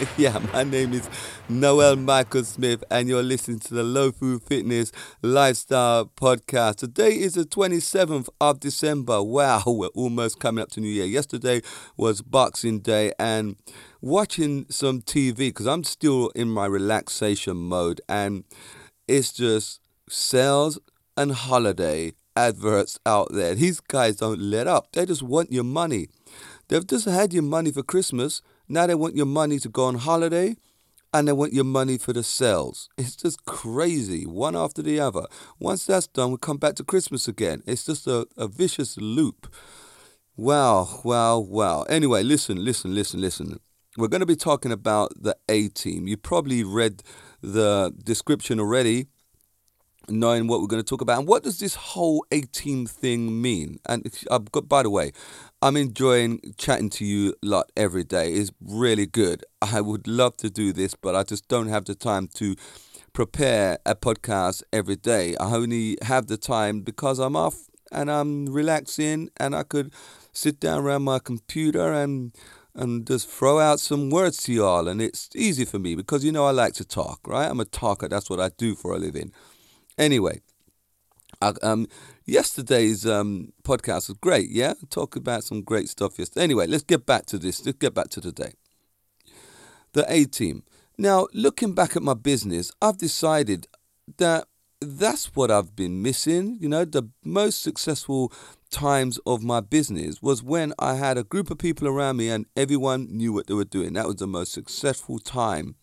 yeah, my name is Noel Michael Smith, and you're listening to the Low Food Fitness Lifestyle Podcast. Today is the 27th of December. Wow, we're almost coming up to New Year. Yesterday was Boxing Day, and watching some TV because I'm still in my relaxation mode, and it's just sales and holiday adverts out there. These guys don't let up, they just want your money. They've just had your money for Christmas. Now they want your money to go on holiday and they want your money for the sales. It's just crazy, one after the other. Once that's done, we come back to Christmas again. It's just a, a vicious loop. Wow, wow, wow. Anyway, listen, listen, listen, listen. We're going to be talking about the A team. You probably read the description already knowing what we're going to talk about. And what does this whole A team thing mean? And I've uh, got, by the way, I'm enjoying chatting to you a lot every day. It's really good. I would love to do this, but I just don't have the time to prepare a podcast every day. I only have the time because I'm off and I'm relaxing and I could sit down around my computer and and just throw out some words to y'all and it's easy for me because you know I like to talk, right? I'm a talker. That's what I do for a living. Anyway, I, um, yesterday's um, podcast was great. Yeah, talk about some great stuff yesterday. Anyway, let's get back to this. Let's get back to today. The A team. Now, looking back at my business, I've decided that that's what I've been missing. You know, the most successful times of my business was when I had a group of people around me and everyone knew what they were doing. That was the most successful time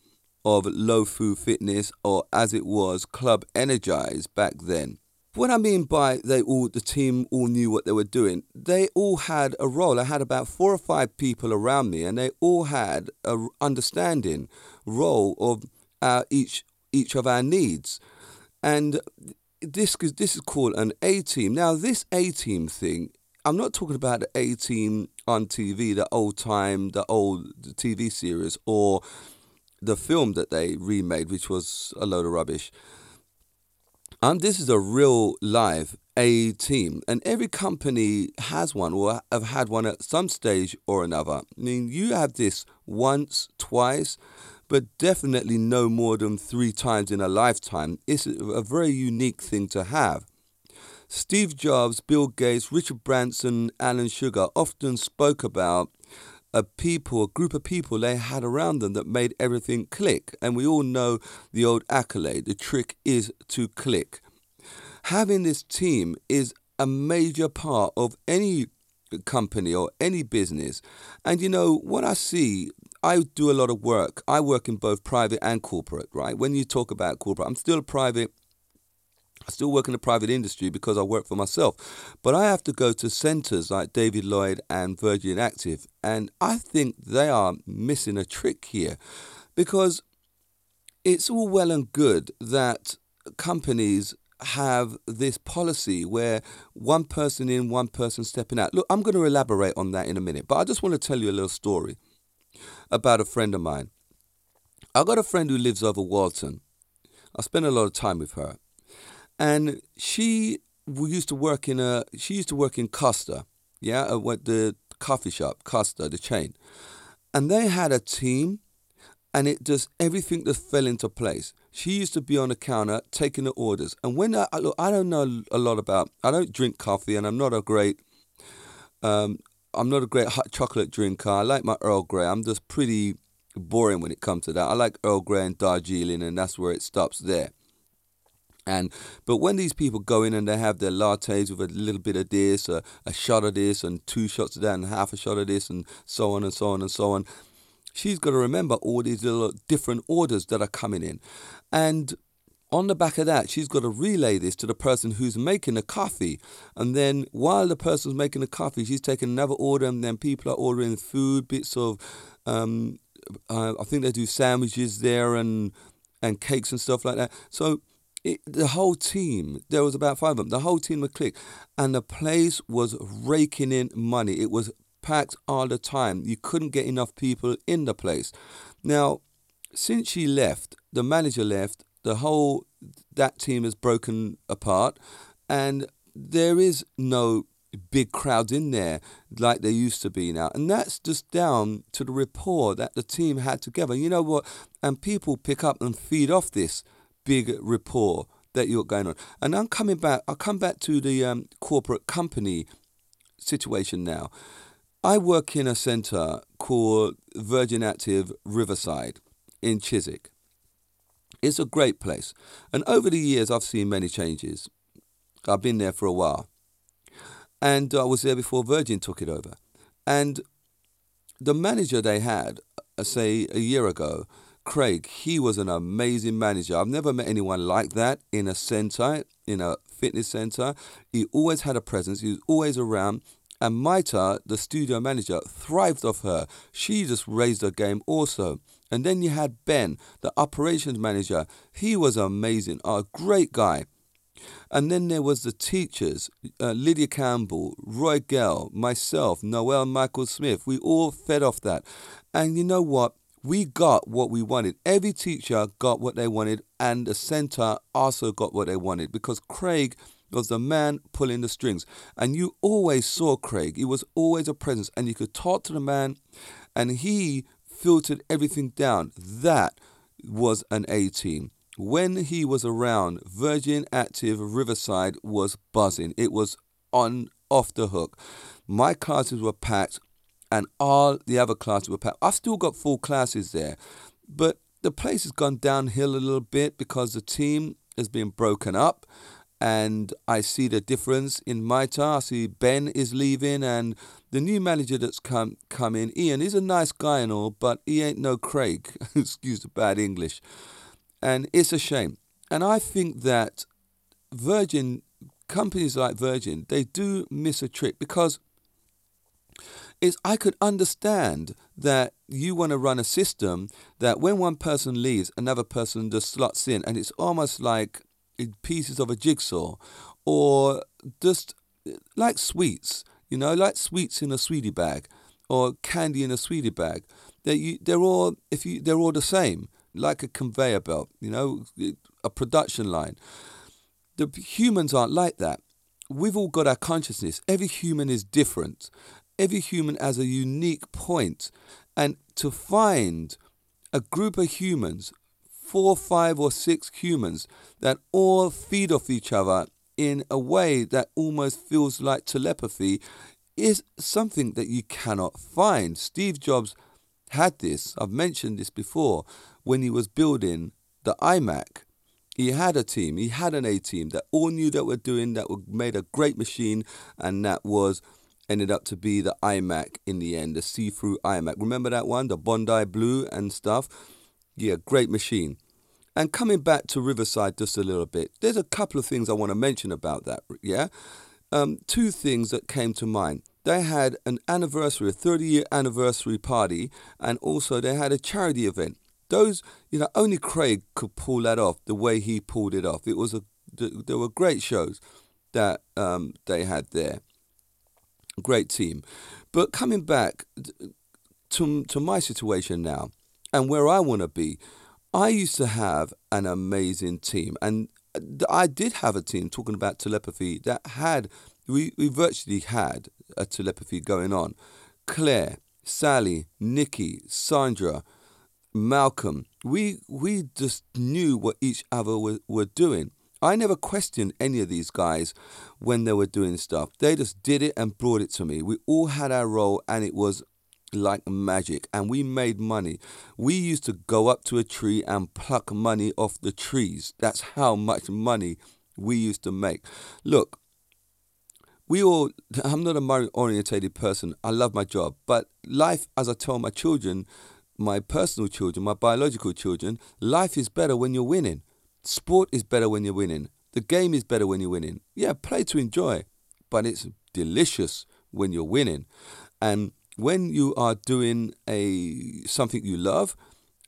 of low food fitness or as it was club energized back then what I mean by they all the team all knew what they were doing, they all had a role. I had about four or five people around me, and they all had a understanding role of our, each each of our needs, and this is this is called an A team. Now this A team thing, I'm not talking about the A team on TV, the old time, the old TV series, or the film that they remade, which was a load of rubbish. Um, this is a real live A team, and every company has one or have had one at some stage or another. I mean, you have this once, twice, but definitely no more than three times in a lifetime. It's a very unique thing to have. Steve Jobs, Bill Gates, Richard Branson, Alan Sugar often spoke about a people, a group of people they had around them that made everything click. And we all know the old accolade the trick is to click. Having this team is a major part of any company or any business. And you know, what I see, I do a lot of work. I work in both private and corporate, right? When you talk about corporate, I'm still a private I still work in the private industry because I work for myself. But I have to go to centres like David Lloyd and Virgin Active. And I think they are missing a trick here because it's all well and good that companies have this policy where one person in, one person stepping out. Look, I'm going to elaborate on that in a minute, but I just want to tell you a little story about a friend of mine. I got a friend who lives over Walton. I spend a lot of time with her and she used to work in a she used to work in Costa, yeah, at the coffee shop Costa, the chain, and they had a team, and it just everything just fell into place. She used to be on the counter taking the orders, and when I look, I don't know a lot about. I don't drink coffee, and I'm not a great. Um, I'm not a great hot chocolate drinker. I like my Earl Grey. I'm just pretty boring when it comes to that. I like Earl Grey and Darjeeling, and that's where it stops there. And but when these people go in and they have their lattes with a little bit of this, a, a shot of this, and two shots of that, and half a shot of this, and so on and so on and so on, she's got to remember all these little different orders that are coming in, and on the back of that, she's got to relay this to the person who's making the coffee. And then while the person's making the coffee, she's taking another order, and then people are ordering food, bits of, um, uh, I think they do sandwiches there and and cakes and stuff like that. So it, the whole team, there was about five of them, the whole team were clicked, And the place was raking in money. It was packed all the time. You couldn't get enough people in the place. Now, since she left, the manager left, the whole that team has broken apart and there is no big crowds in there like there used to be now. And that's just down to the rapport that the team had together. You know what? And people pick up and feed off this big rapport that you're going on. And I'm coming back, I'll come back to the um, corporate company situation now. I work in a centre called Virgin Active Riverside in Chiswick. It's a great place. And over the years, I've seen many changes. I've been there for a while. And I was there before Virgin took it over. And the manager they had, uh, say, a year ago, Craig, he was an amazing manager. I've never met anyone like that in a centre, in a fitness centre. He always had a presence, he was always around. And Maita, the studio manager, thrived off her. She just raised her game also. And then you had Ben, the operations manager. He was amazing, a great guy. And then there was the teachers, uh, Lydia Campbell, Roy Gell, myself, Noel Michael Smith. We all fed off that. And you know what? We got what we wanted. Every teacher got what they wanted, and the centre also got what they wanted because Craig was the man pulling the strings. And you always saw Craig. He was always a presence, and you could talk to the man, and he filtered everything down. That was an A team. When he was around, Virgin Active Riverside was buzzing. It was on off the hook. My classes were packed, and all the other classes were packed. I've still got full classes there, but the place has gone downhill a little bit because the team has been broken up and I see the difference in Maita. I see Ben is leaving, and the new manager that's come come in, Ian, is a nice guy and all, but he ain't no Craig. Excuse the bad English, and it's a shame. And I think that Virgin companies like Virgin they do miss a trick because is I could understand that you want to run a system that when one person leaves, another person just slots in, and it's almost like pieces of a jigsaw, or just like sweets, you know, like sweets in a sweetie bag, or candy in a sweetie bag. They you, they're all if you they're all the same, like a conveyor belt, you know, a production line. The humans aren't like that. We've all got our consciousness. Every human is different. Every human has a unique point, and to find a group of humans four, five, or six humans that all feed off each other in a way that almost feels like telepathy is something that you cannot find. Steve Jobs had this, I've mentioned this before, when he was building the iMac. He had a team, he had an A team that all knew that were doing, that would made a great machine, and that was ended up to be the iMac in the end, the see through iMac. Remember that one, the Bondi Blue and stuff? Yeah, great machine. And coming back to Riverside just a little bit, there's a couple of things I want to mention about that. Yeah, um, two things that came to mind. They had an anniversary, a 30 year anniversary party, and also they had a charity event. Those, you know, only Craig could pull that off the way he pulled it off. It was a, there were great shows that um, they had there. Great team. But coming back to, to my situation now and where I want to be, I used to have an amazing team, and uh, I did have a team talking about telepathy that had we, we virtually had a telepathy going on. Claire, Sally, Nikki, Sandra, Malcolm, we we just knew what each other were, were doing. I never questioned any of these guys when they were doing stuff. They just did it and brought it to me. We all had our role, and it was like magic and we made money. We used to go up to a tree and pluck money off the trees. That's how much money we used to make. Look, we all, I'm not a money orientated person. I love my job. But life, as I tell my children, my personal children, my biological children, life is better when you're winning. Sport is better when you're winning. The game is better when you're winning. Yeah, play to enjoy, but it's delicious when you're winning. And when you are doing a something you love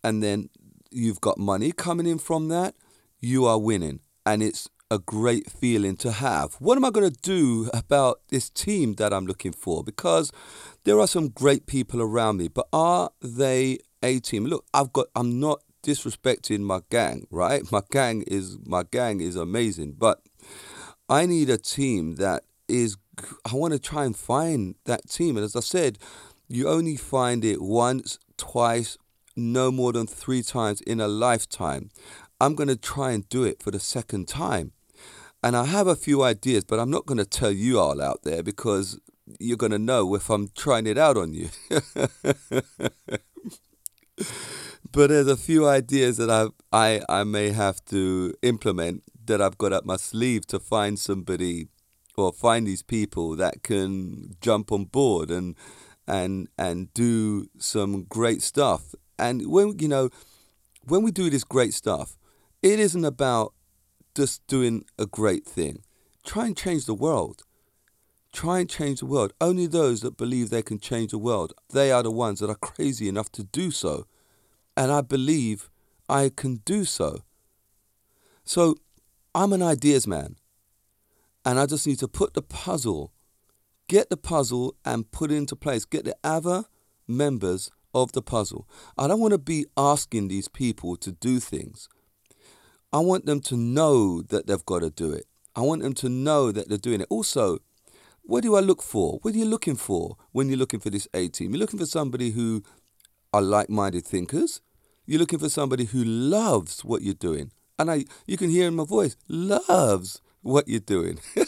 and then you've got money coming in from that, you are winning. And it's a great feeling to have. What am I going to do about this team that I'm looking for? Because there are some great people around me, but are they a team? Look, I've got I'm not disrespecting my gang, right? My gang is my gang is amazing, but I need a team that is I want to try and find that team. And as I said, you only find it once, twice, no more than three times in a lifetime. I'm going to try and do it for the second time. And I have a few ideas, but I'm not going to tell you all out there because you're going to know if I'm trying it out on you. but there's a few ideas that I, I I may have to implement that I've got up my sleeve to find somebody or find these people that can jump on board and and and do some great stuff. And when you know when we do this great stuff, it isn't about just doing a great thing. Try and change the world. Try and change the world. Only those that believe they can change the world, they are the ones that are crazy enough to do so. And I believe I can do so. So I'm an ideas man. And I just need to put the puzzle, get the puzzle and put it into place. Get the other members of the puzzle. I don't want to be asking these people to do things. I want them to know that they've got to do it. I want them to know that they're doing it. Also, what do I look for? What are you looking for when you're looking for this A team? You're looking for somebody who are like minded thinkers. You're looking for somebody who loves what you're doing. And I, you can hear in my voice, loves what you're doing.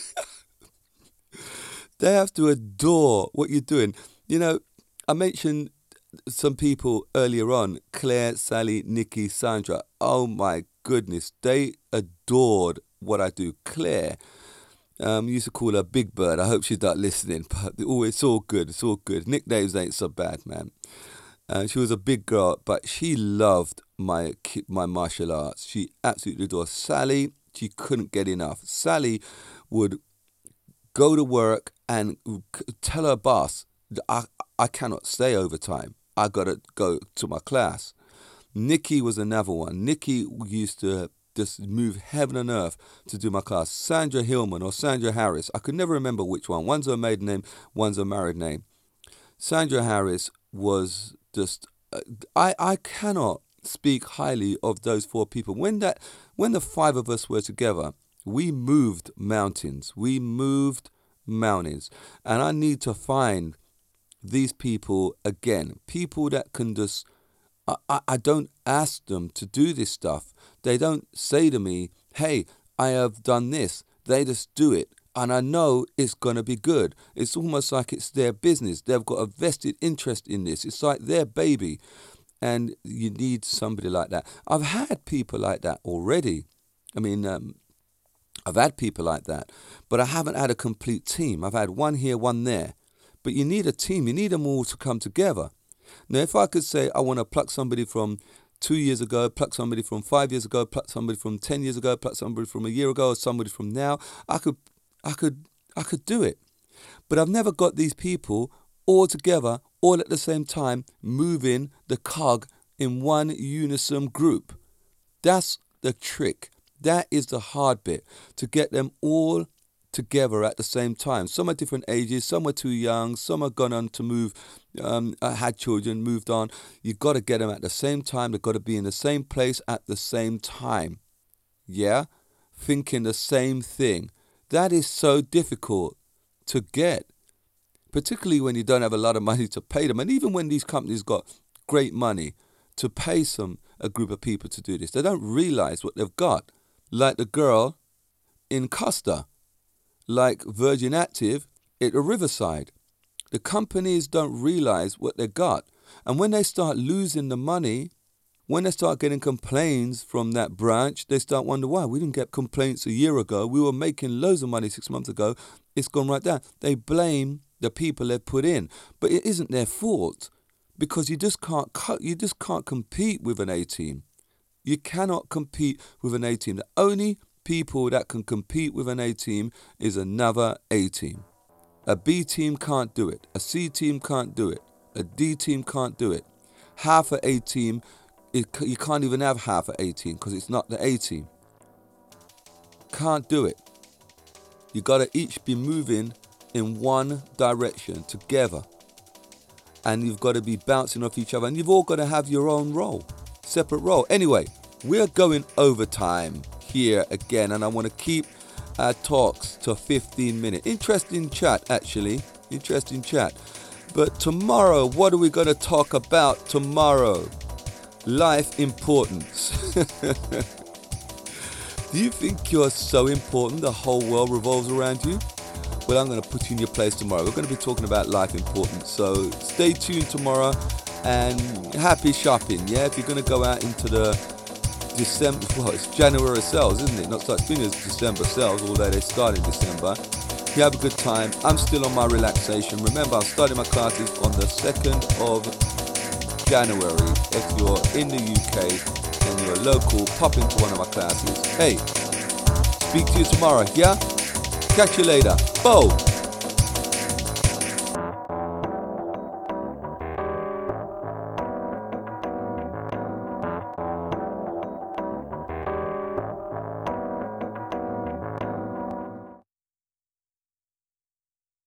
they have to adore what you're doing. You know, I mentioned some people earlier on Claire, Sally, Nikki, Sandra. Oh my goodness, they adored what I do. Claire, um, used to call her Big Bird. I hope she's not listening, but oh, it's all good. It's all good. Nicknames ain't so bad, man. Uh, she was a big girl, but she loved my my martial arts. She absolutely adored Sally. She couldn't get enough. Sally would go to work and tell her boss, I, I cannot stay overtime. I got to go to my class. Nikki was another one. Nikki used to just move heaven and earth to do my class. Sandra Hillman or Sandra Harris. I could never remember which one. One's her maiden name, one's her married name. Sandra Harris was just. Uh, I I cannot speak highly of those four people. When that when the five of us were together, we moved mountains. We moved mountains. And I need to find these people again. People that can just I, I don't ask them to do this stuff. They don't say to me, hey, I have done this. They just do it. And I know it's going to be good. It's almost like it's their business. They've got a vested interest in this. It's like their baby. And you need somebody like that. I've had people like that already. I mean, um, I've had people like that, but I haven't had a complete team. I've had one here, one there. But you need a team, you need them all to come together. Now, if I could say I want to pluck somebody from two years ago, pluck somebody from five years ago, pluck somebody from ten years ago, pluck somebody from a year ago, or somebody from now, I could, I could, I could do it. But I've never got these people all together, all at the same time, moving the cog in one unison group. That's the trick. That is the hard bit to get them all together at the same time. Some are different ages, some are too young, some are gone on to move, um, uh, had children, moved on. You've got to get them at the same time. They've got to be in the same place at the same time. Yeah? Thinking the same thing. That is so difficult to get, particularly when you don't have a lot of money to pay them. And even when these companies got great money to pay some a group of people to do this, they don't realize what they've got. Like the girl in Costa like Virgin Active at a Riverside. The companies don't realize what they got. And when they start losing the money, when they start getting complaints from that branch, they start wondering why we didn't get complaints a year ago. We were making loads of money six months ago. It's gone right down. They blame the people they put in, but it isn't their fault because you just can't cut. You just can't compete with an A team. You cannot compete with an A team. The only people that can compete with an A team is another A team. A B team can't do it. A C team can't do it. A D team can't do it. Half a A team, it, you can't even have half a A team because it's not the A team. Can't do it. You got to each be moving in one direction together. And you've got to be bouncing off each other. And you've all got to have your own role, separate role. Anyway, we're going overtime here again, and I want to keep our talks to 15 minutes. Interesting chat, actually. Interesting chat. But tomorrow, what are we going to talk about tomorrow? Life importance. Do you think you're so important the whole world revolves around you? Well, I'm going to put you in your place tomorrow. We're going to be talking about life importance. So stay tuned tomorrow and happy shopping. Yeah, if you're going to go out into the December, well, it's January sales, isn't it? Not such thing as December sales, although they start in December. You have a good time. I'm still on my relaxation. Remember, I'm starting my classes on the 2nd of January. If you're in the UK and you're local, pop into one of my classes. Hey, speak to you tomorrow, yeah? Catch you later. Bo.